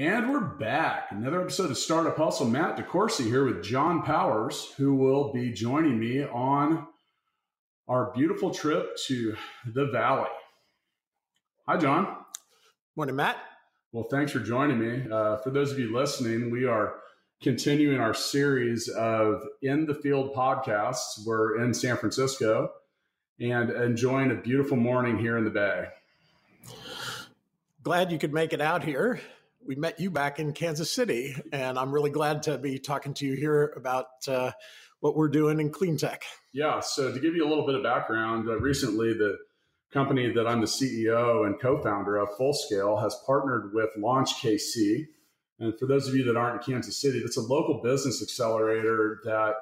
And we're back. Another episode of Startup Hustle. Matt DeCoursey here with John Powers, who will be joining me on our beautiful trip to the Valley. Hi, John. Morning, Matt. Well, thanks for joining me. Uh, for those of you listening, we are continuing our series of In the Field podcasts. We're in San Francisco and enjoying a beautiful morning here in the Bay. Glad you could make it out here we met you back in Kansas City, and I'm really glad to be talking to you here about uh, what we're doing in clean tech. Yeah. So, to give you a little bit of background, uh, recently the company that I'm the CEO and co-founder of, Fullscale, has partnered with Launch KC. And for those of you that aren't in Kansas City, that's a local business accelerator that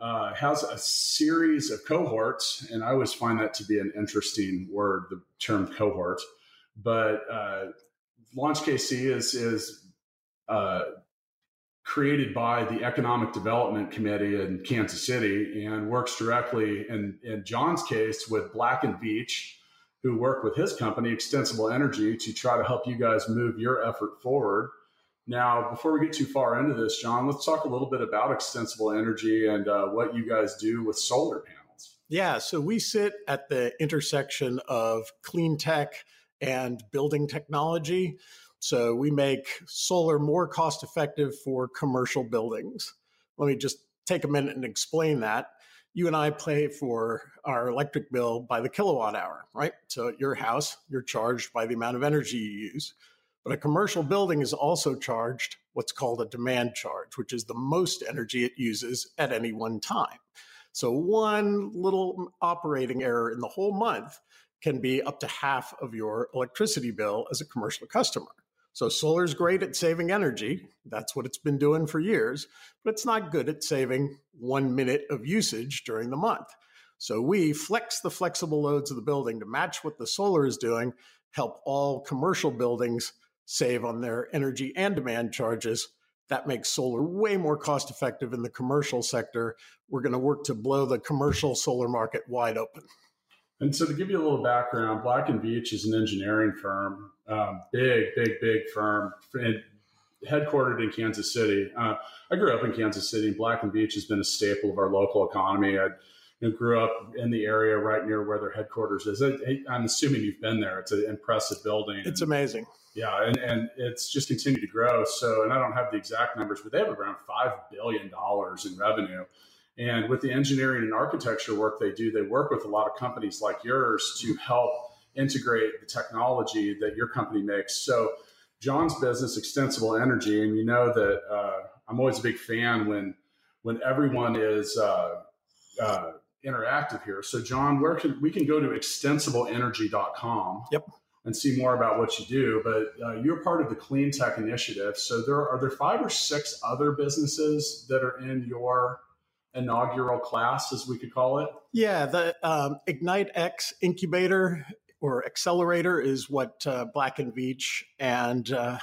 uh, has a series of cohorts, and I always find that to be an interesting word, the term cohort. But uh, Launch KC is is uh, created by the Economic Development Committee in Kansas City and works directly in, in John's case with Black and Veatch, who work with his company Extensible Energy to try to help you guys move your effort forward. Now, before we get too far into this, John, let's talk a little bit about Extensible Energy and uh, what you guys do with solar panels. Yeah, so we sit at the intersection of clean tech and building technology. So we make solar more cost effective for commercial buildings. Let me just take a minute and explain that. You and I pay for our electric bill by the kilowatt hour, right? So at your house, you're charged by the amount of energy you use. But a commercial building is also charged what's called a demand charge, which is the most energy it uses at any one time. So one little operating error in the whole month can be up to half of your electricity bill as a commercial customer. So solar is great at saving energy. That's what it's been doing for years, but it's not good at saving one minute of usage during the month. So we flex the flexible loads of the building to match what the solar is doing, help all commercial buildings save on their energy and demand charges. That makes solar way more cost effective in the commercial sector. We're going to work to blow the commercial solar market wide open. And so, to give you a little background, Black and Veatch is an engineering firm, um, big, big, big firm, headquartered in Kansas City. Uh, I grew up in Kansas City, and Black and Veatch has been a staple of our local economy. I you know, grew up in the area right near where their headquarters is. I, am assuming you've been there. It's an impressive building. It's amazing. Yeah, and, and it's just continued to grow. So, and I don't have the exact numbers, but they have around $5 billion in revenue. And with the engineering and architecture work they do, they work with a lot of companies like yours to help integrate the technology that your company makes. So, John's business, Extensible Energy, and you know that uh, I'm always a big fan when when everyone is uh, uh, interactive here. So, John, where can we can go to extensibleenergy.com? Yep. And see more about what you do, but uh, you're part of the Clean Tech Initiative. So there are there five or six other businesses that are in your inaugural class, as we could call it? Yeah, the um, Ignite X incubator or accelerator is what uh, Black and Veatch and uh,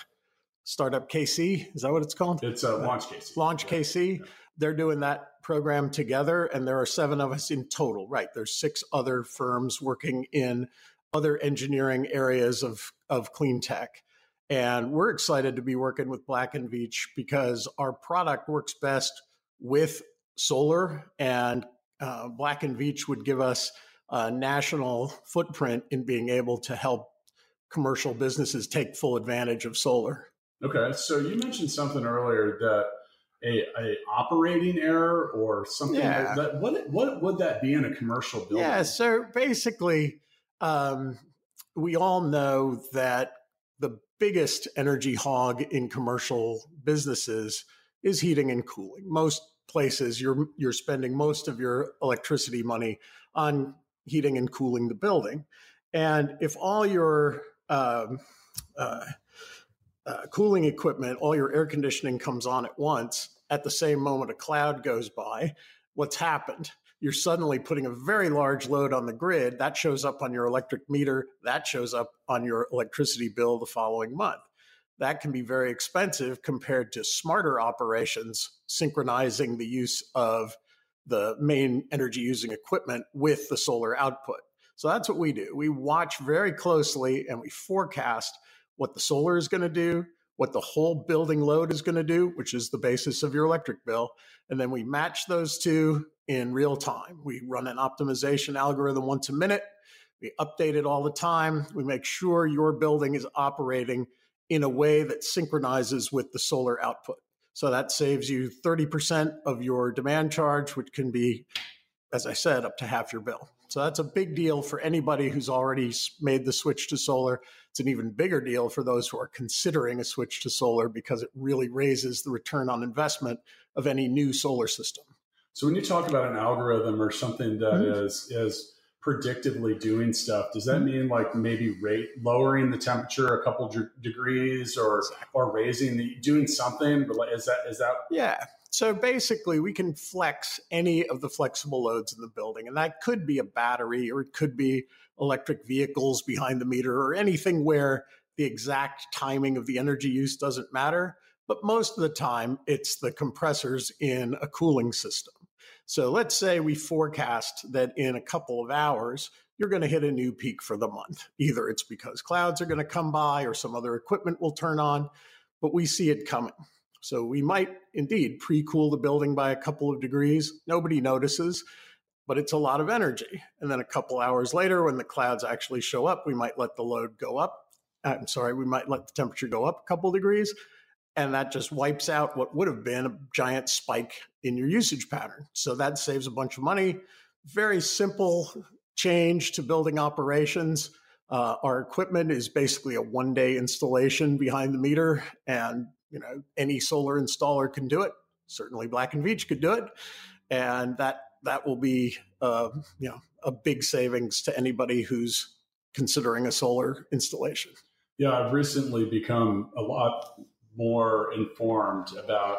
Startup KC is that what it's called? It's uh, Launch KC. Launch yeah. KC. Yeah. They're doing that program together, and there are seven of us in total. Right, there's six other firms working in other engineering areas of of clean tech. And we're excited to be working with Black and Veatch because our product works best with solar and uh, Black and Veatch would give us a national footprint in being able to help commercial businesses take full advantage of solar. Okay, so you mentioned something earlier that a, a operating error or something yeah. like that. What what would that be in a commercial building? Yeah, so basically, um, we all know that the biggest energy hog in commercial businesses is heating and cooling. Most places you're you're spending most of your electricity money on heating and cooling the building and if all your um, uh, uh, cooling equipment all your air conditioning comes on at once at the same moment a cloud goes by what's happened? You're suddenly putting a very large load on the grid. That shows up on your electric meter. That shows up on your electricity bill the following month. That can be very expensive compared to smarter operations, synchronizing the use of the main energy using equipment with the solar output. So that's what we do. We watch very closely and we forecast what the solar is going to do, what the whole building load is going to do, which is the basis of your electric bill. And then we match those two in real time. We run an optimization algorithm once a minute. We update it all the time. We make sure your building is operating in a way that synchronizes with the solar output. So that saves you 30% of your demand charge, which can be, as I said, up to half your bill. So that's a big deal for anybody who's already made the switch to solar. It's an even bigger deal for those who are considering a switch to solar because it really raises the return on investment of any new solar system. So when you talk about an algorithm or something that mm-hmm. is is predictively doing stuff, does that mean like maybe rate lowering the temperature a couple de- degrees or or raising the doing something? Is that is that yeah? So basically, we can flex any of the flexible loads in the building, and that could be a battery or it could be electric vehicles behind the meter or anything where the exact timing of the energy use doesn't matter. But most of the time, it's the compressors in a cooling system. So let's say we forecast that in a couple of hours, you're going to hit a new peak for the month. Either it's because clouds are going to come by or some other equipment will turn on, but we see it coming. So we might indeed pre cool the building by a couple of degrees. Nobody notices, but it's a lot of energy. And then a couple hours later, when the clouds actually show up, we might let the load go up. I'm sorry, we might let the temperature go up a couple degrees. And that just wipes out what would have been a giant spike in your usage pattern. So that saves a bunch of money. Very simple change to building operations. Uh, our equipment is basically a one day installation behind the meter, and you know any solar installer can do it. Certainly, Black and Veatch could do it, and that that will be uh, you know a big savings to anybody who's considering a solar installation. Yeah, I've recently become a lot more informed about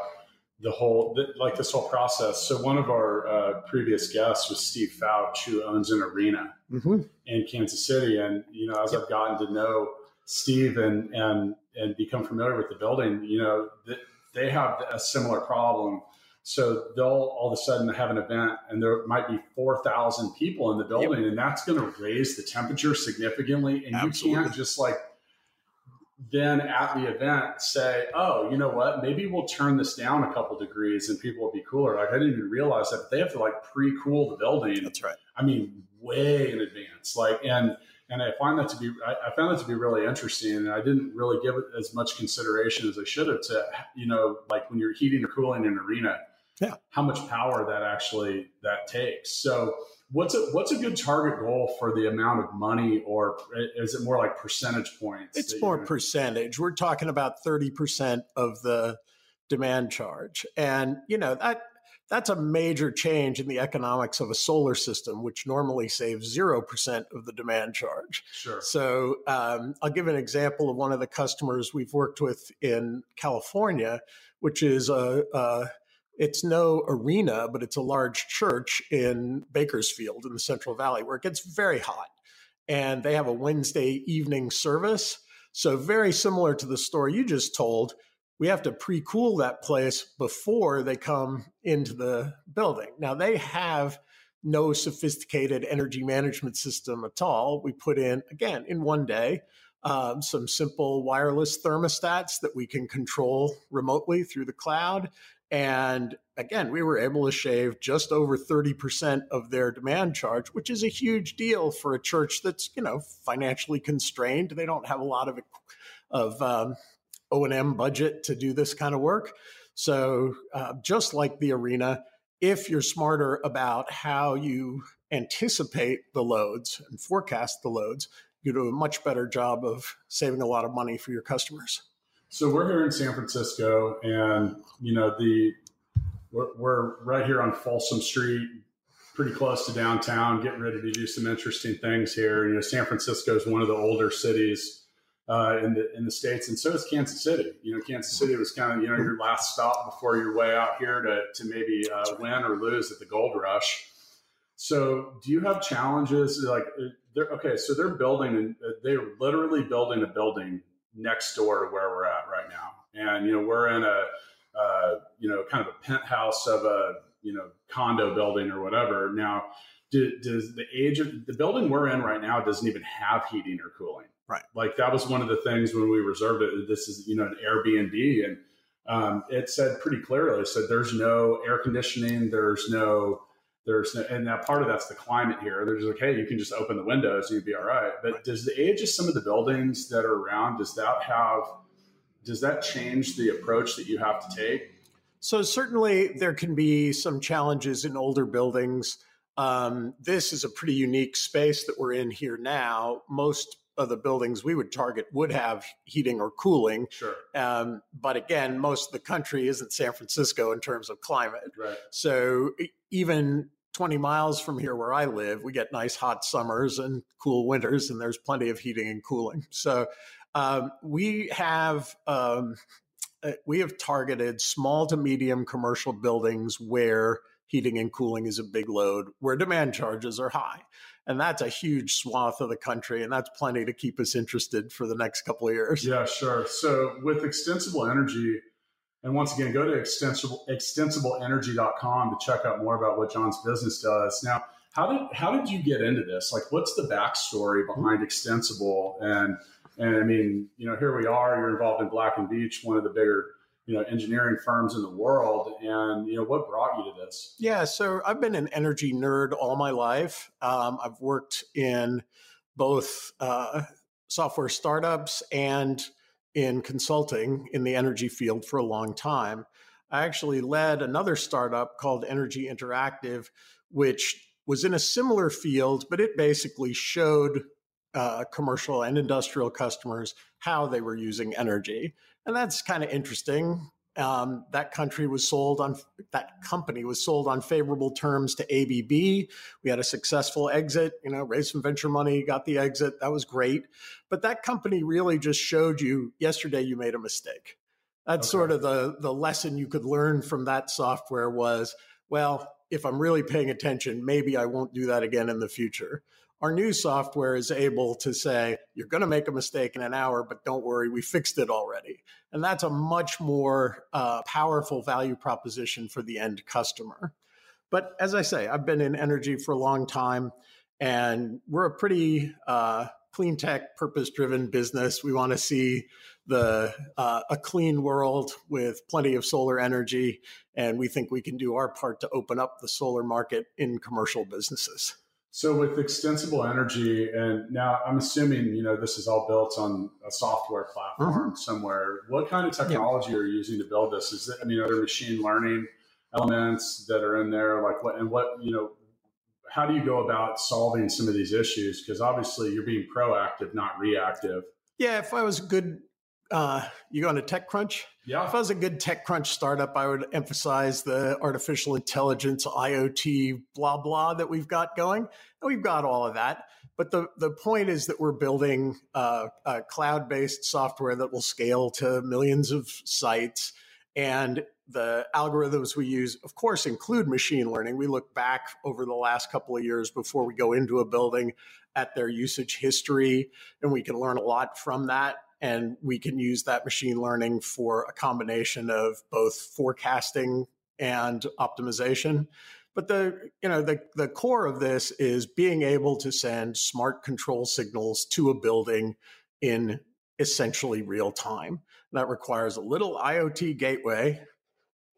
the whole like this whole process. So one of our uh, previous guests was Steve Foutch, who owns an arena mm-hmm. in Kansas City, and you know as yep. I've gotten to know Steve and and and become familiar with the building, you know, they have a similar problem. So they'll all of a sudden have an event and there might be 4,000 people in the building yep. and that's going to raise the temperature significantly. And Absolutely. you can't just like then at the event say, oh, you know what? Maybe we'll turn this down a couple degrees and people will be cooler. Like I didn't even realize that they have to like pre-cool the building. That's right. I mean, way in advance. Like, and and I find that to be I, I, found that to be really interesting, and I didn't really give it as much consideration as I should have to you know like when you're heating or cooling an arena, yeah, how much power that actually that takes. So what's a what's a good target goal for the amount of money, or is it more like percentage points? It's more percentage. We're talking about thirty percent of the demand charge, and you know that that's a major change in the economics of a solar system, which normally saves 0% of the demand charge. Sure. So um, I'll give an example of one of the customers we've worked with in California, which is a, a it's no arena, but it's a large church in Bakersfield in the Central Valley where it gets very hot. And they have a Wednesday evening service. So, very similar to the story you just told, we have to pre-cool that place before they come into the building. Now they have no sophisticated energy management system at all. We put in again in one day um, some simple wireless thermostats that we can control remotely through the cloud. And again, we were able to shave just over 30% of their demand charge, which is a huge deal for a church that's, you know, financially constrained. They don't have a lot of, of um, O&M budget to do this kind of work. So uh, just like the arena, if you're smarter about how you anticipate the loads and forecast the loads, you do a much better job of saving a lot of money for your customers. So we're here in San Francisco, and you know the we're, we're right here on Folsom Street, pretty close to downtown, getting ready to do some interesting things here. You know, San Francisco is one of the older cities uh, in the in the states, and so is Kansas City. You know, Kansas City was kind of you know your last stop before your way out here to to maybe uh, win or lose at the gold rush. So, do you have challenges like uh, they're okay? So they're building, uh, they're literally building a building next door to where we're at right now, and you know we're in a uh, you know kind of a penthouse of a you know condo building or whatever. Now, do, does the age of the building we're in right now doesn't even have heating or cooling? Right. Like that was one of the things when we reserved it. This is, you know, an Airbnb. And um, it said pretty clearly, it said there's no air conditioning, there's no, there's no, and now part of that's the climate here. There's like, hey, you can just open the windows, you'd be all right. But right. does the age of some of the buildings that are around, does that have, does that change the approach that you have to take? So certainly there can be some challenges in older buildings. Um, this is a pretty unique space that we're in here now. Most of the buildings we would target would have heating or cooling. Sure. Um, but again, most of the country isn't San Francisco in terms of climate. Right. So even 20 miles from here where I live, we get nice hot summers and cool winters, and there's plenty of heating and cooling. So um, we have. Um, uh, we have targeted small to medium commercial buildings where heating and cooling is a big load, where demand charges are high. And that's a huge swath of the country, and that's plenty to keep us interested for the next couple of years. Yeah, sure. So with extensible energy, and once again, go to extensible extensibleenergy.com to check out more about what John's business does. Now, how did how did you get into this? Like, what's the backstory behind Extensible? And and I mean, you know, here we are. You're involved in Black and Veatch, one of the bigger you know engineering firms in the world and you know what brought you to this yeah so i've been an energy nerd all my life um, i've worked in both uh, software startups and in consulting in the energy field for a long time i actually led another startup called energy interactive which was in a similar field but it basically showed uh, commercial and industrial customers how they were using energy and that's kind of interesting. Um, that country was sold on that company was sold on favorable terms to ABB. We had a successful exit, you know, raised some venture money, got the exit. That was great. But that company really just showed you yesterday you made a mistake. That's okay. sort of the the lesson you could learn from that software was, well, if I'm really paying attention, maybe I won't do that again in the future. Our new software is able to say, you're going to make a mistake in an hour, but don't worry, we fixed it already. And that's a much more uh, powerful value proposition for the end customer. But as I say, I've been in energy for a long time, and we're a pretty uh, clean tech, purpose driven business. We want to see the uh, a clean world with plenty of solar energy, and we think we can do our part to open up the solar market in commercial businesses. So with extensible energy, and now I'm assuming you know this is all built on a software platform mm-hmm. somewhere. What kind of technology yeah. are you using to build this? Is it, I mean, are there machine learning elements that are in there? Like what and what you know? How do you go about solving some of these issues? Because obviously you're being proactive, not reactive. Yeah, if I was good uh, you go on a TechCrunch? Yeah. If I was a good TechCrunch startup, I would emphasize the artificial intelligence, IoT, blah, blah that we've got going. And we've got all of that. But the, the point is that we're building uh, a cloud based software that will scale to millions of sites. And the algorithms we use, of course, include machine learning. We look back over the last couple of years before we go into a building at their usage history, and we can learn a lot from that and we can use that machine learning for a combination of both forecasting and optimization. But the you know the the core of this is being able to send smart control signals to a building in essentially real time. That requires a little iot gateway.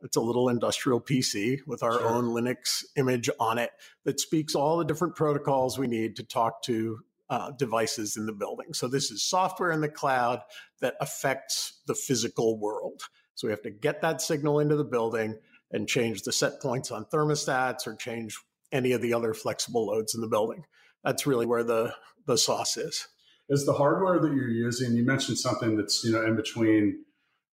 It's a little industrial PC with our sure. own Linux image on it that speaks all the different protocols we need to talk to uh, devices in the building. So this is software in the cloud that affects the physical world. So we have to get that signal into the building and change the set points on thermostats or change any of the other flexible loads in the building. That's really where the the sauce is. Is the hardware that you're using? You mentioned something that's you know in between,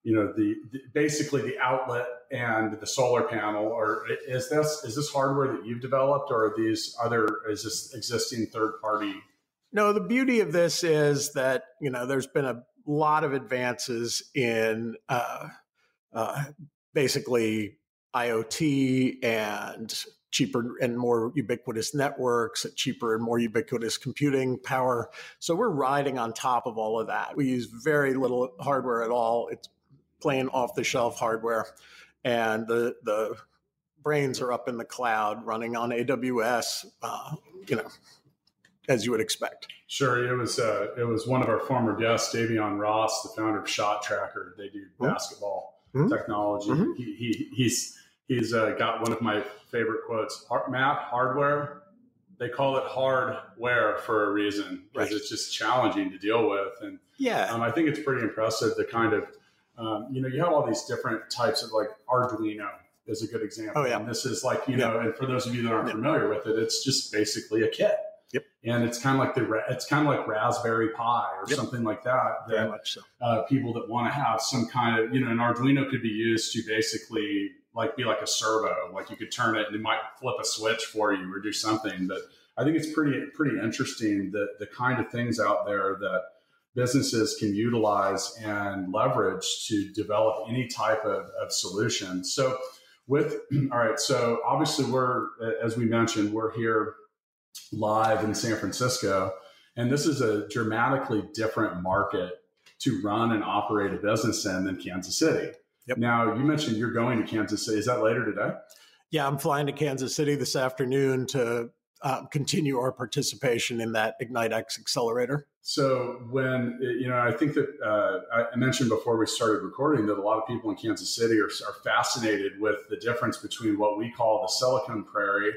you know, the, the basically the outlet and the solar panel. Or is this is this hardware that you've developed, or are these other is this existing third party No, the beauty of this is that you know there's been a lot of advances in uh, uh, basically IoT and cheaper and more ubiquitous networks, cheaper and more ubiquitous computing power. So we're riding on top of all of that. We use very little hardware at all. It's plain off the shelf hardware. And the, the brains are up in the cloud running on AWS, uh, you know, as you would expect. Sure, it was uh, it was one of our former guests, Davyeon Ross, the founder of Shot Tracker. They do mm-hmm. basketball mm-hmm. technology. Mm-hmm. He, he, he's he's uh, got one of my favorite quotes. Matt, hardware, they call it hardware for a reason because right. it's just challenging to deal with. And yeah, um, I think it's pretty impressive. The kind of um, you know you have all these different types of like Arduino is a good example. Oh yeah, and this is like you yeah. know, and for those of you that aren't yeah. familiar with it, it's just basically a kit. Yep. And it's kind of like the it's kind of like Raspberry Pi or yep. something like that. Very much so. Uh, people that want to have some kind of you know an Arduino could be used to basically like be like a servo, like you could turn it and it might flip a switch for you or do something. But I think it's pretty pretty interesting that the kind of things out there that businesses can utilize and leverage to develop any type of, of solution. So with all right, so obviously we're as we mentioned, we're here live in San Francisco. And this is a dramatically different market to run and operate a business in than Kansas City. Yep. Now, you mentioned you're going to Kansas City. Is that later today? Yeah, I'm flying to Kansas City this afternoon to uh, continue our participation in that Ignite X accelerator. So, when, you know, I think that uh, I mentioned before we started recording that a lot of people in Kansas City are, are fascinated with the difference between what we call the Silicon Prairie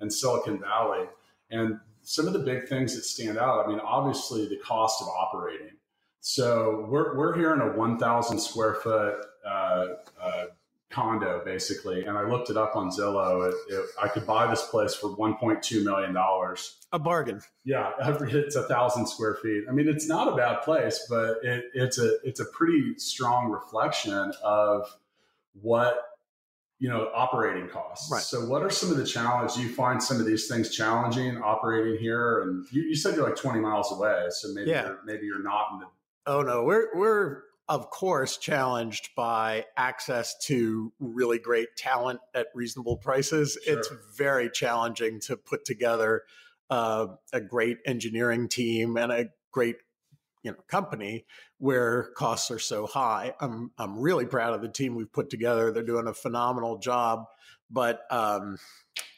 and Silicon Valley. And some of the big things that stand out, I mean, obviously the cost of operating. So we're, we're here in a 1,000 square foot uh, uh, condo, basically. And I looked it up on Zillow. It, it, I could buy this place for $1.2 million. A bargain. Yeah, it's a thousand square feet. I mean, it's not a bad place, but it, it's a it's a pretty strong reflection of what you know operating costs right so what are some of the challenges you find some of these things challenging operating here and you, you said you're like 20 miles away so maybe yeah. you're, maybe you're not in the oh no we're we're of course challenged by access to really great talent at reasonable prices sure. it's very challenging to put together uh, a great engineering team and a great you know company where costs are so high. I'm I'm really proud of the team we've put together. They're doing a phenomenal job, but um,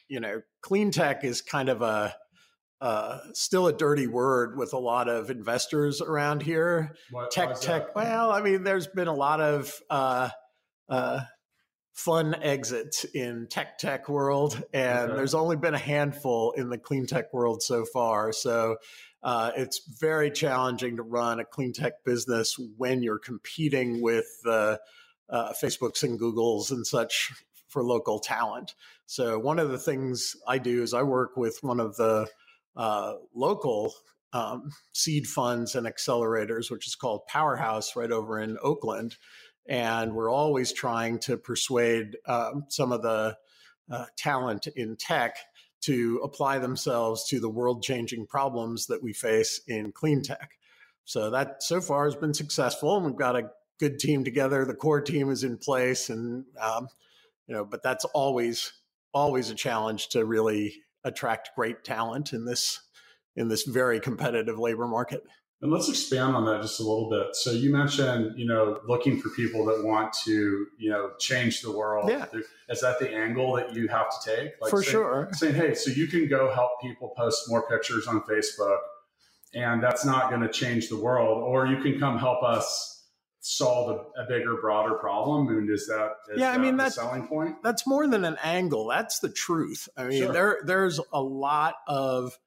you know, clean tech is kind of a uh, still a dirty word with a lot of investors around here. What, tech, tech. Well, I mean, there's been a lot of uh, uh, fun exits in tech tech world, and there's only been a handful in the clean tech world so far. So uh, it's very challenging to run a clean tech business when you're competing with the uh, Facebooks and Googles and such for local talent. So one of the things I do is I work with one of the uh, local um, seed funds and accelerators, which is called Powerhouse, right over in Oakland. And we're always trying to persuade um, some of the uh, talent in tech to apply themselves to the world changing problems that we face in clean tech. So that so far has been successful, and we've got a good team together. The core team is in place, and um, you know, but that's always always a challenge to really attract great talent in this in this very competitive labor market. And let's expand on that just a little bit. So you mentioned, you know, looking for people that want to, you know, change the world. Yeah. Is that the angle that you have to take? Like for saying, sure. Saying, hey, so you can go help people post more pictures on Facebook, and that's not going to change the world, or you can come help us solve a, a bigger, broader problem. And is that is yeah? That I mean, that's selling point. That's more than an angle. That's the truth. I mean, sure. there there's a lot of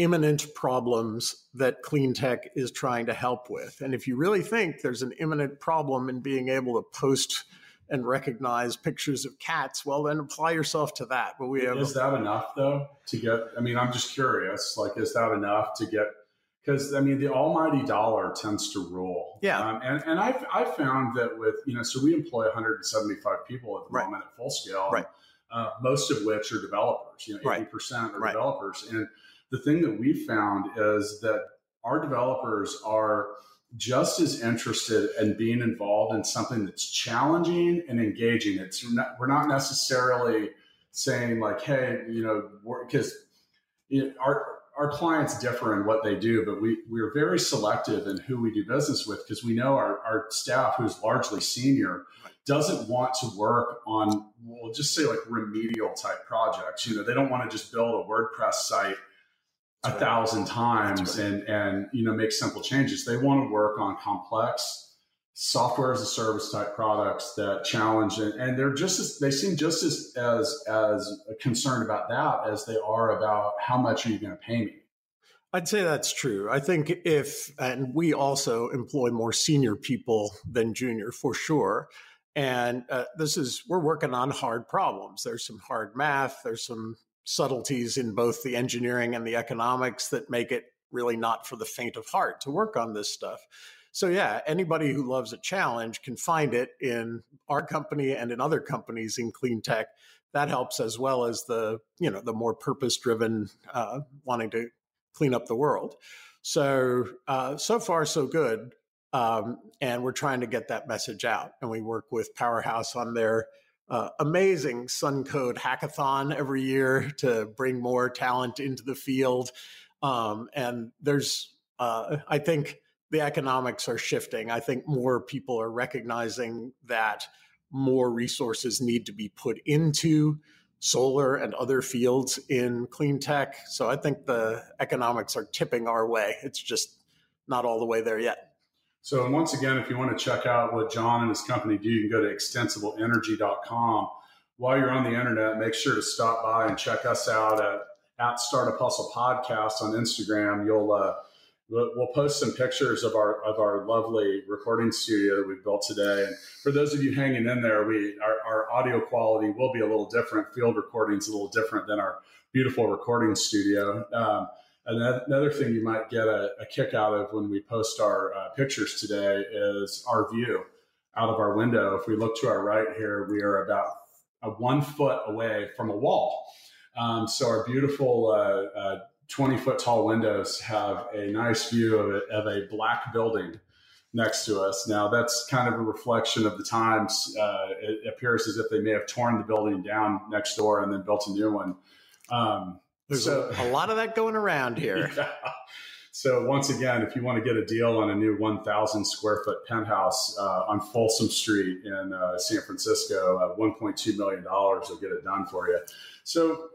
imminent problems that clean tech is trying to help with. And if you really think there's an imminent problem in being able to post and recognize pictures of cats, well, then apply yourself to that. But we have is that enough though to get? I mean, I'm just curious. Like, is that enough to get? Because I mean, the almighty dollar tends to rule. Yeah, um, and and I've I've found that with you know, so we employ 175 people at the right. moment at full scale. Right. uh, most of which are developers. You know, eighty right. percent are right. developers, and the thing that we found is that our developers are just as interested in being involved in something that's challenging and engaging. It's we're not necessarily saying like, hey, you know, because our our clients differ in what they do, but we we're very selective in who we do business with because we know our, our staff, who's largely senior, doesn't want to work on we'll just say like remedial type projects. You know, they don't want to just build a WordPress site a thousand times right. and and you know make simple changes. They want to work on complex software as a service type products that challenge and, and they're just as they seem just as as as concerned about that as they are about how much are you going to pay me. I'd say that's true. I think if, and we also employ more senior people than junior for sure. And uh, this is, we're working on hard problems. There's some hard math, there's some subtleties in both the engineering and the economics that make it really not for the faint of heart to work on this stuff. So yeah, anybody who loves a challenge can find it in our company and in other companies in clean tech. That helps as well as the you know the more purpose driven uh, wanting to clean up the world. So uh, so far so good, um, and we're trying to get that message out. And we work with Powerhouse on their uh, amazing Sun Code hackathon every year to bring more talent into the field. Um, and there's, uh, I think, the economics are shifting. I think more people are recognizing that more resources need to be put into solar and other fields in clean tech. So I think the economics are tipping our way. It's just not all the way there yet. So, and once again, if you want to check out what John and his company do, you can go to extensibleenergy.com. While you're on the internet, make sure to stop by and check us out at, at Startup Hustle Podcast on Instagram. You'll uh, we'll post some pictures of our of our lovely recording studio that we've built today. And for those of you hanging in there, we our, our audio quality will be a little different. Field recordings a little different than our beautiful recording studio. Um, Another thing you might get a, a kick out of when we post our uh, pictures today is our view out of our window. If we look to our right here, we are about a one foot away from a wall. Um, so our beautiful uh, uh, 20 foot tall windows have a nice view of, it, of a black building next to us. Now, that's kind of a reflection of the times. Uh, it appears as if they may have torn the building down next door and then built a new one. Um, there's so, a, lot of that going around here. Yeah. So once again, if you want to get a deal on a new 1,000 square foot penthouse uh, on Folsom Street in uh, San Francisco, uh, 1.2 million dollars will get it done for you. So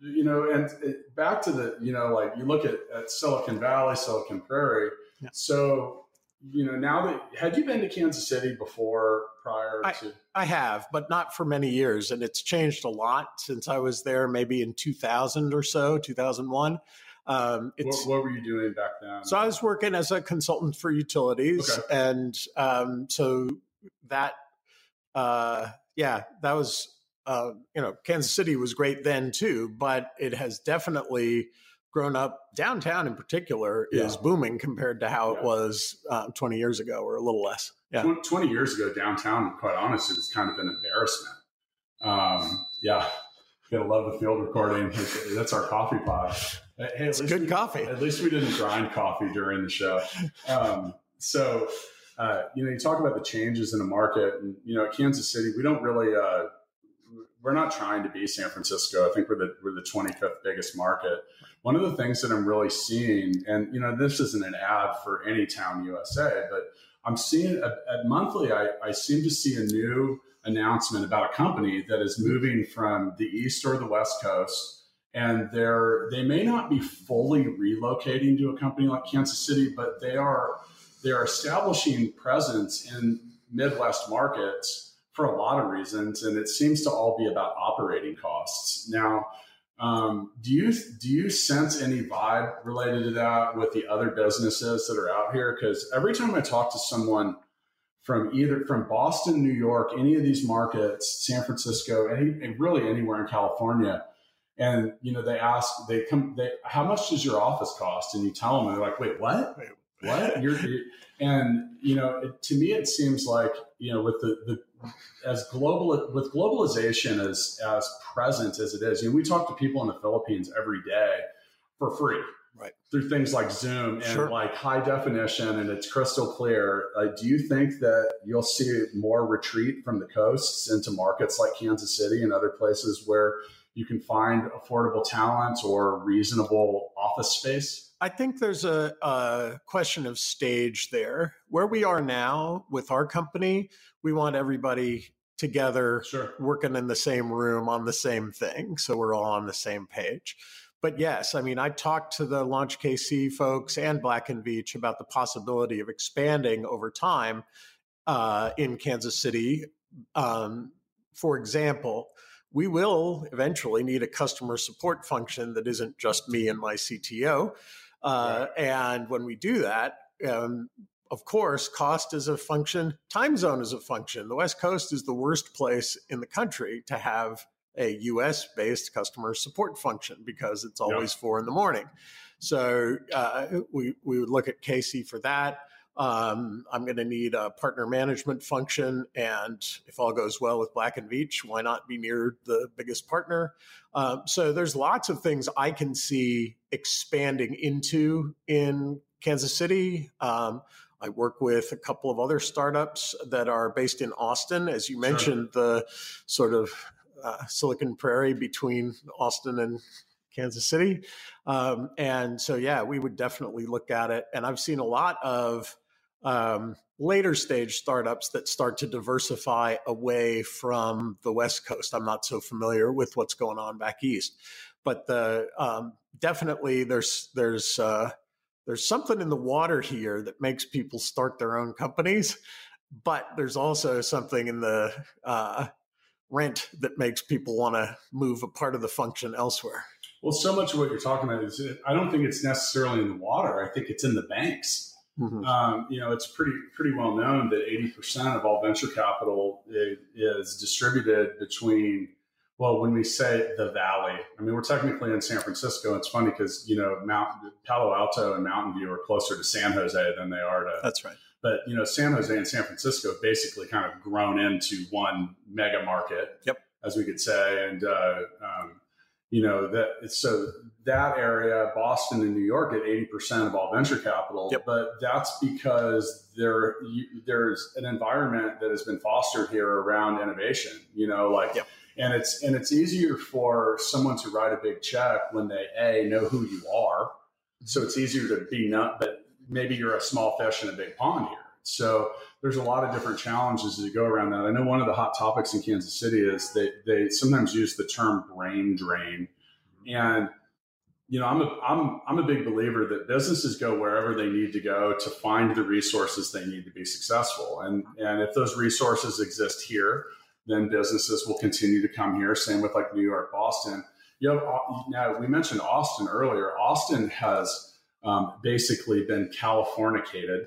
you know, and it, back to the you know, like you look at, at Silicon Valley, Silicon Prairie. Yeah. So you know, now that had you been to Kansas City before prior to? I, I have, but not for many years, and it's changed a lot since I was there, maybe in 2000 or so, 2001. Um, what, what, were you doing back then? So I was working as a consultant for utilities, okay. and um, so that, uh, yeah, that was, uh, you know, Kansas City was great then too, but it has definitely grown up downtown in particular yeah. is booming compared to how yeah. it was uh, 20 years ago or a little less. Yeah. 20 years ago downtown quite honestly was kind of an embarrassment. Um, yeah. Gotta love the field recording. That's our coffee pot. Hey it's good we, coffee. at least we didn't grind coffee during the show. Um, so uh, you know you talk about the changes in the market and you know kansas city we don't really uh, we're not trying to be San Francisco. I think we're the we're the 25th biggest market. One of the things that I'm really seeing, and you know, this isn't an ad for any town USA, but I'm seeing at, monthly, I, I seem to see a new announcement about a company that is moving from the east or the west coast, and they're they may not be fully relocating to a company like Kansas City, but they are they are establishing presence in Midwest markets for a lot of reasons, and it seems to all be about operating costs. Now, um, do you do you sense any vibe related to that with the other businesses that are out here? Because every time I talk to someone from either from Boston, New York, any of these markets, San Francisco, any really anywhere in California, and you know they ask they come they how much does your office cost and you tell them and they're like wait what what you're, you're and you know it, to me it seems like you know with the, the as global with globalization as as present as it is you know we talk to people in the philippines every day for free. Right. Through things like zoom and Sure. like high definition and it's crystal clear. Uh, do you think that you'll see more retreat from the coasts into markets like kansas city and other places where you can find affordable talent or reasonable office space I think there's a, a question of stage there. Where we are now with our company, we want everybody together sure working in the same room on the same thing. So we're all on the same page. But yes, I mean, I talked to the Launch KC folks and Black and Veatch about the possibility of expanding over time uh, in Kansas City. Um, for example, we will eventually need a customer support function that isn't just me and my CTO. Uh, And when we do that, um, of course, cost is a function, time zone is a function. The West Coast is the worst place in the country to have a US based customer support function because it's always four in the morning. So uh, we, we would look at KC for that. Um, I'm going to need a partner management function. And if all goes well with Black and Veatch, why not be near the biggest partner? Um, so there's lots of things I can see expanding into in Kansas City. Um, I work with a couple of other startups that are based in Austin. As you Sure. mentioned, the sort of uh, Silicon Prairie between Austin and Kansas City. Um, and so, yeah, we would definitely look at it. And I've seen a lot of um, later stage startups that start to diversify away from the West Coast. I'm not so familiar with what's going on back east, but the um, definitely there's there's uh, there's something in the water here that makes people start their own companies, but there's also something in the uh, rent that makes people want to move a part of the function elsewhere. Well, so much of what you're talking about is I don't think it's necessarily in the water. I think it's in the banks. Mhm. Um, you know, it's pretty pretty well known that 80% of all venture capital is distributed between. Well, when we say the valley, I mean we're technically in San Francisco. It's funny because you know Mount Palo Alto and Mountain View are closer to San Jose than they are to That's right. but you know san jose and san francisco have basically kind of grown into one mega market Yep. as we could say and uh, um, you know that so that area boston and new york get 80% of all venture capital Yep. but that's because there you, there's an environment that has been fostered here around innovation you know like Yep. and it's and it's easier for someone to write a big check when they a know who you are so it's easier to be not but maybe you're a small fish in a big pond here. So there's a lot of different challenges that go around that. I know one of the hot topics in Kansas City is they they sometimes use the term brain drain, mm-hmm. and you know I'm a I'm I'm a big believer that businesses go wherever they need to go to find the resources they need to be successful, and and if those resources exist here, then businesses will continue to come here. Same with like New York, Boston. You know, now we mentioned Austin earlier. Austin has um, basically been Californicated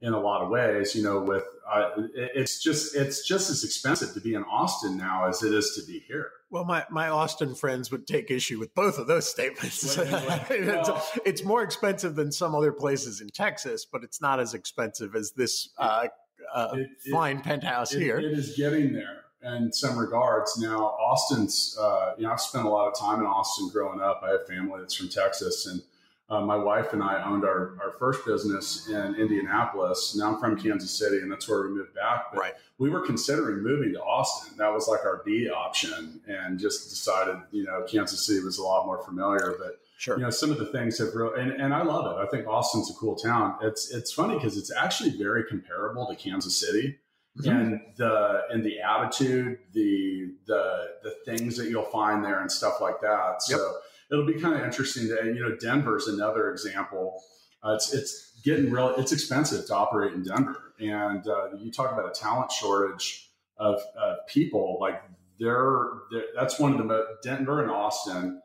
in a lot of ways. You know, with uh, it's just it's just as expensive to be in Austin now as it is to be here. Well, my, my Austin friends would take issue with both of those statements. Wait, wait, it's, Well- it's more expensive than some other places in Texas, but it's not as expensive as this uh, uh, It- it- fine penthouse It- here. it is getting there in some regards. Now, Austin's, uh, you know, I've spent a lot of time in Austin growing up. I have family that's from Texas, and uh, my wife and I owned our, our first business in Indianapolis. Now I'm from Kansas City, and that's where we moved back. But Right. we were considering moving to Austin. That was like our B option, and just decided, you know, Kansas City was a lot more familiar. But sure. you know some of the things have really and, and i love it i think austin's a cool town it's it's funny because it's actually very comparable to kansas city Mhm. and the and the attitude the the the things that you'll find there and stuff like that so it'll be kind of interesting and, you know denver's another example uh, it's it's getting real it's expensive to operate in denver and uh, you talk about a talent shortage of, of people like they're, they're that's one of the most denver and austin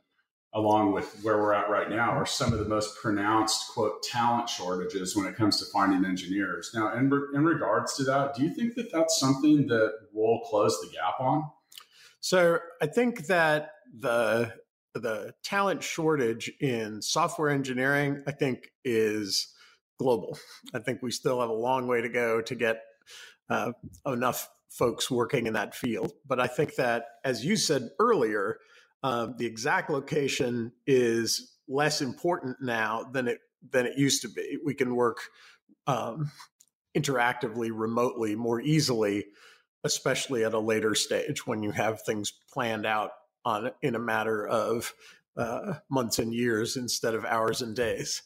along with where we're at right now, are some of the most pronounced quote talent shortages when it comes to finding engineers. Now, in, in regards to that, do you think that that's something that we'll close the gap on? So I think that the the talent shortage in software engineering, I think, is global. I think we still have a long way to go to get uh, enough folks working in that field. But I think that, as you said earlier, uh, the exact location is less important now than it than it used to be. We can work um, interactively, remotely, more easily, especially at a later stage when you have things planned out on in a matter of uh, months and years instead of hours and days.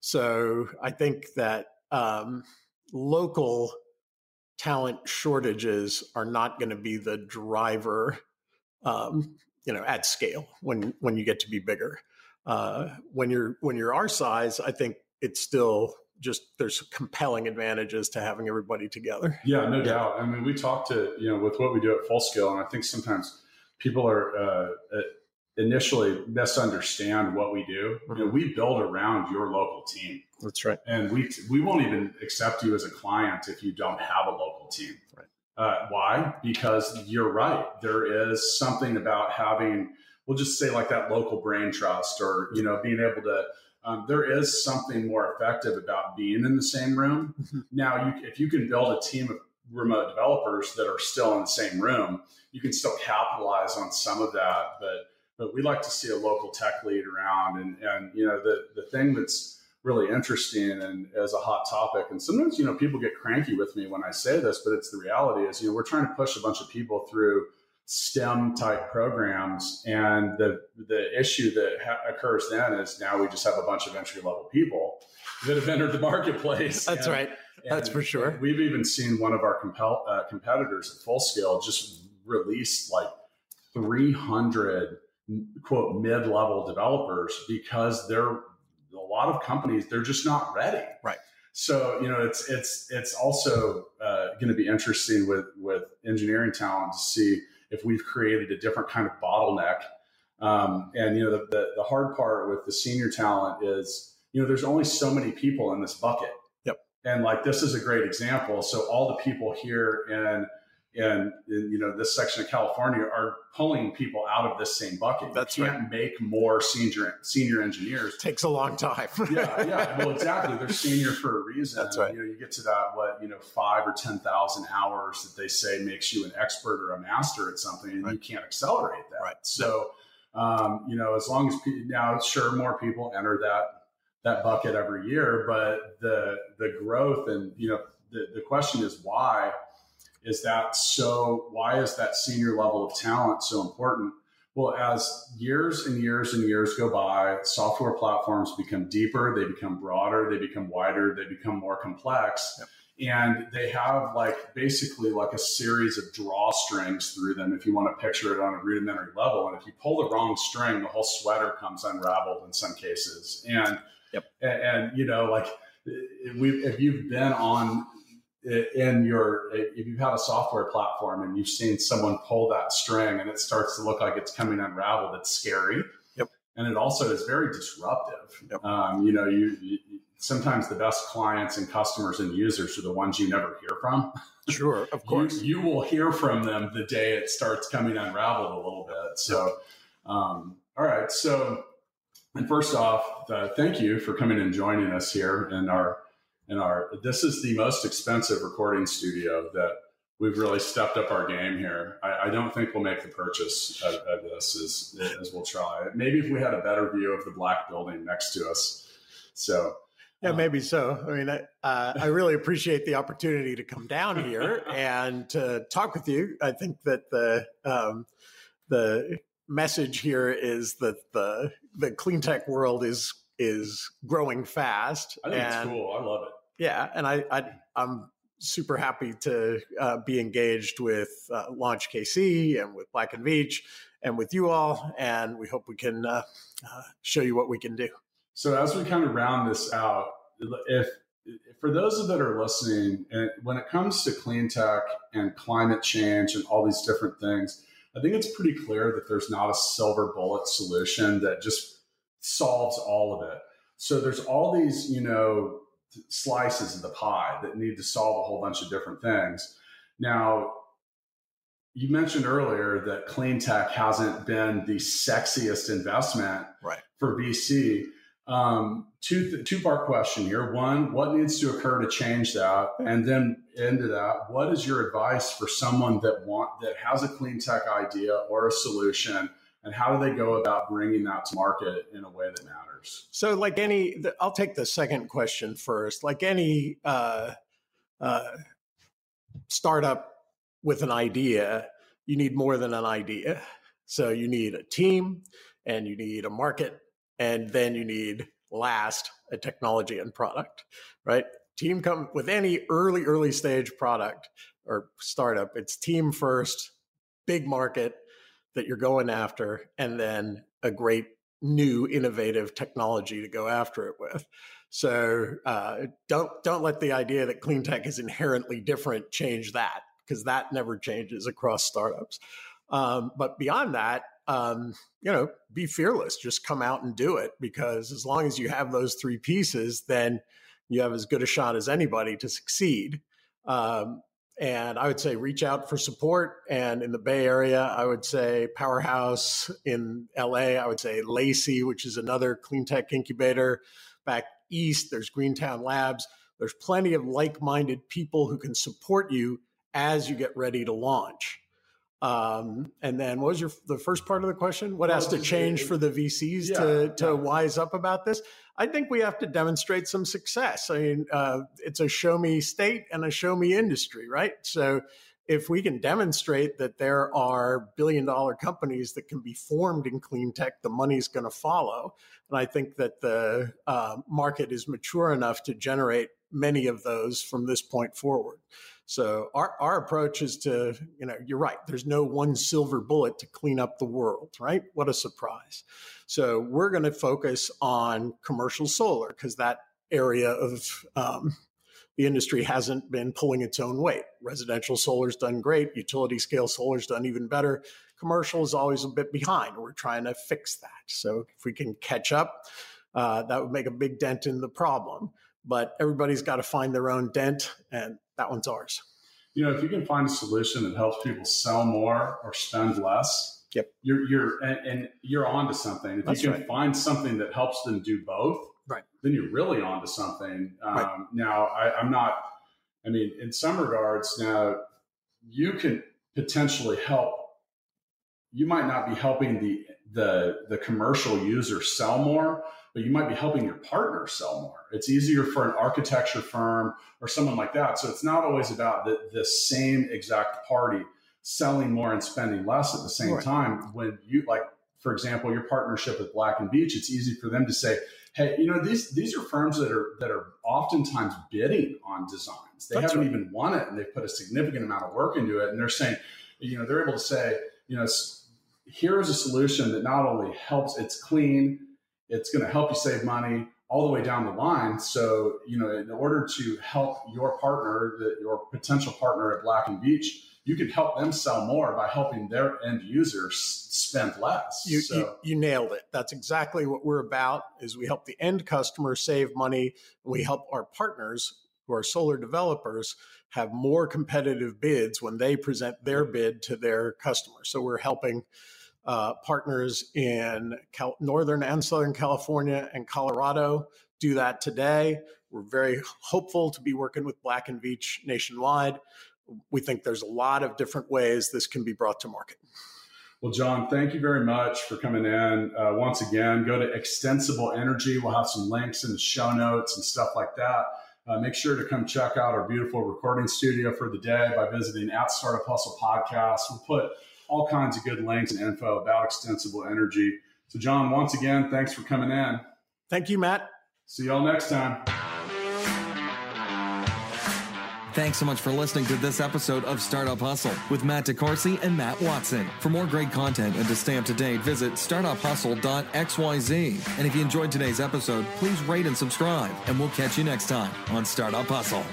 So I think that um, local talent shortages are not going to be the driver, um, you know, at scale when when you get to be bigger. Uh, when you're when you're our size, I think it's still just there's compelling advantages to having everybody together. Yeah, no doubt. I mean, we talk to you know with what we do at Full Scale, and I think sometimes people are uh, initially misunderstand what we do. Mm-hmm. You know, we build around your local team. That's right. And we we won't even accept you as a client if you don't have a local team. Right. Uh, why? Because you're right. There is something about having, we'll just say like that local brain trust, or you know, being able to. Um, there is something more effective about being in the same room. Mm-hmm. Now, you, if you can build a team of remote developers that are still in the same room, you can still capitalize on some of that. But but we like to see a local tech lead around. And, and you know, the, the thing that's really interesting and as a hot topic, and sometimes, you know, people get cranky with me when I say this, but it's the reality is, you know, we're trying to push a bunch of people through STEM type programs. And the, the issue that ha- occurs then is now we just have a bunch of entry level people that have entered the marketplace. That's and, right. That's for sure. We've even seen one of our compel, uh, competitors at full scale just release like 300 quote mid-level developers because they're a lot of companies they're just not ready. Right. So you know it's it's it's also uh, going to be interesting with with engineering talent to see if we've created a different kind of bottleneck. Um, and you know the, the, the hard part with the senior talent is you know there's only so many people in this bucket and like this is a great example so all the people here in in you know this section of California are pulling people out of this same bucket. That's you can't right. make more senior senior engineers. Takes a long time. yeah, yeah. Well, exactly. They're senior for a reason. That's right. You know, you get to that what you know five or ten thousand hours that they say makes you an expert or a master at something, and right. you can't accelerate that. Right. So, um, you know, as long as now, sure, more people enter that that bucket every year, but the the growth and you know the the question is why is that so why is that senior level of talent so important well as years and years and years go by software platforms become deeper they become broader they become wider they become more complex yep. and they have like basically like a series of drawstrings through them if you want to picture it on a rudimentary level and if you pull the wrong string the whole sweater comes unraveled in some cases and yep. and, and you know like if, we, if you've been on in your if you've had a software platform and you've seen someone pull that string and it starts to look like it's coming unraveled it's scary. Yep. And it also is very disruptive. Yep. um, you know you, you, sometimes the best clients and customers and users are the ones you never hear from. Sure of course. you, you, will hear from them the day it starts coming unraveled a little bit. So um, all right. So and first off uh, thank you for coming and joining us here in our in our this is the most expensive recording studio that we've really stepped up our game here. I, I don't think we'll make the purchase of, of, this as, as we'll try. Maybe if we had a better view of the black building next to us. So yeah, um, maybe so. I mean, I, uh, I really appreciate the opportunity to come down here and to talk with you. I think that the um, the message here is that the the clean tech world is is growing fast. I think and, it's cool. I love it. Yeah, and I, I am super happy to uh, be engaged with uh, Launch KC and with Black and Veatch and with you all, and we hope we can uh, uh, show you what we can do. So as we kind of round this out, if for those that are listening, and when it comes to clean tech and climate change and all these different things, I think it's pretty clear that there's not a silver bullet solution that just solves all of it. So there's all these, you know, slices of the pie that need to solve a whole bunch of different things. Now, you mentioned earlier that clean tech hasn't been the sexiest investment right. for VC. Um, two two part question here. One, what needs to occur to change that? And then into that, what is your advice for someone that want that has a clean tech idea or a solution, and how do they go about bringing that to market in a way that matters? So, like any, I'll take the second question first. Like any uh, uh, startup with an idea, you need more than an idea. So you need a team, and you need a market, and then you need last a technology and product, right? Team come with any early, early stage product or startup, it's team first, big market that you're going after, and then a great new innovative technology to go after it with. So uh, don't don't let the idea that clean tech is inherently different change that because that never changes across startups. Um, but beyond that, um, you know, be fearless. Just come out and do it because as long as you have those three pieces, then you have as good a shot as anybody to succeed. Um, and I would say reach out for support. And in the Bay Area, I would say Powerhouse. In LA, I would say LACI, which is another clean tech incubator. Back east, there's Greentown Labs. There's plenty of like minded people who can support you as you get ready to launch. Um, and then what was your the first part of the question? What has to change for the VCs yeah, to to yeah. wise up about this? I think we have to demonstrate some success. I mean, uh, it's a show me state and a show me industry, right? So if we can demonstrate that there are billion dollar companies that can be formed in clean tech, the money's going to follow. And I think that the uh, market is mature enough to generate many of those from this point forward. So our, our approach is to, you know, you're right. There's no one silver bullet to clean up the world, right? What a surprise. So we're going to focus on commercial solar because that area of um, the industry hasn't been pulling its own weight. Residential solar's done great. Utility scale solar's done even better. Commercial is always a bit behind. We're trying to fix that. So if we can catch up, uh, that would make a big dent in the problem. But everybody's got to find their own dent, and that one's ours. You know, if you can find a solution that helps people sell more or spend less, yep, you're you're and, and you're onto something. If That's you can right. find something that helps them do both, right, then you're really onto something. Um, right. Now, I, I'm not. I mean, in some regards, now you can potentially help. You might not be helping the the the commercial user sell more, but you might be helping your partner sell more. It's easier for an architecture firm or someone like that. So it's not always about the, the same exact party selling more and spending less at the same right. time. When you like, for example, your partnership with Black and Veatch, it's easy for them to say, "Hey, you know these these are firms that are that are oftentimes bidding on designs. They That's haven't right. even won it, and they've put a significant amount of work into it, and they're saying, you know, they're able to say, you know." Here is a solution that not only helps, it's clean, it's going to help you save money all the way down the line. So, you know, in order to help your partner, the, your potential partner at Black and Veatch, you can help them sell more by helping their end users spend less. You, so. you, you, nailed it. That's exactly what we're about is we help the end customer save money we help our partners who are solar developers have more competitive bids when they present their bid to their customers. So we're helping uh, partners in Cal- Northern and Southern California and Colorado do that today. We're very hopeful to be working with Black and Veatch nationwide. We think there's a lot of different ways this can be brought to market. Well, John, thank you very much for coming in. Uh, once again, go to Extensible Energy. We'll have some links in the show notes and stuff like that. Uh, make sure to come check out our beautiful recording studio for the day by visiting at Startup Hustle Podcast. We'll put all kinds of good links and info about extensible energy. So, John, once again, thanks for coming in. Thank you, Matt. See y'all next time. Thanks so much for listening to this episode of Startup Hustle with Matt DeCoursey and Matt Watson. For more great content and to stay up to date, visit startuphustle.xyz. And if you enjoyed today's episode, please rate and subscribe, and we'll catch you next time on Startup Hustle.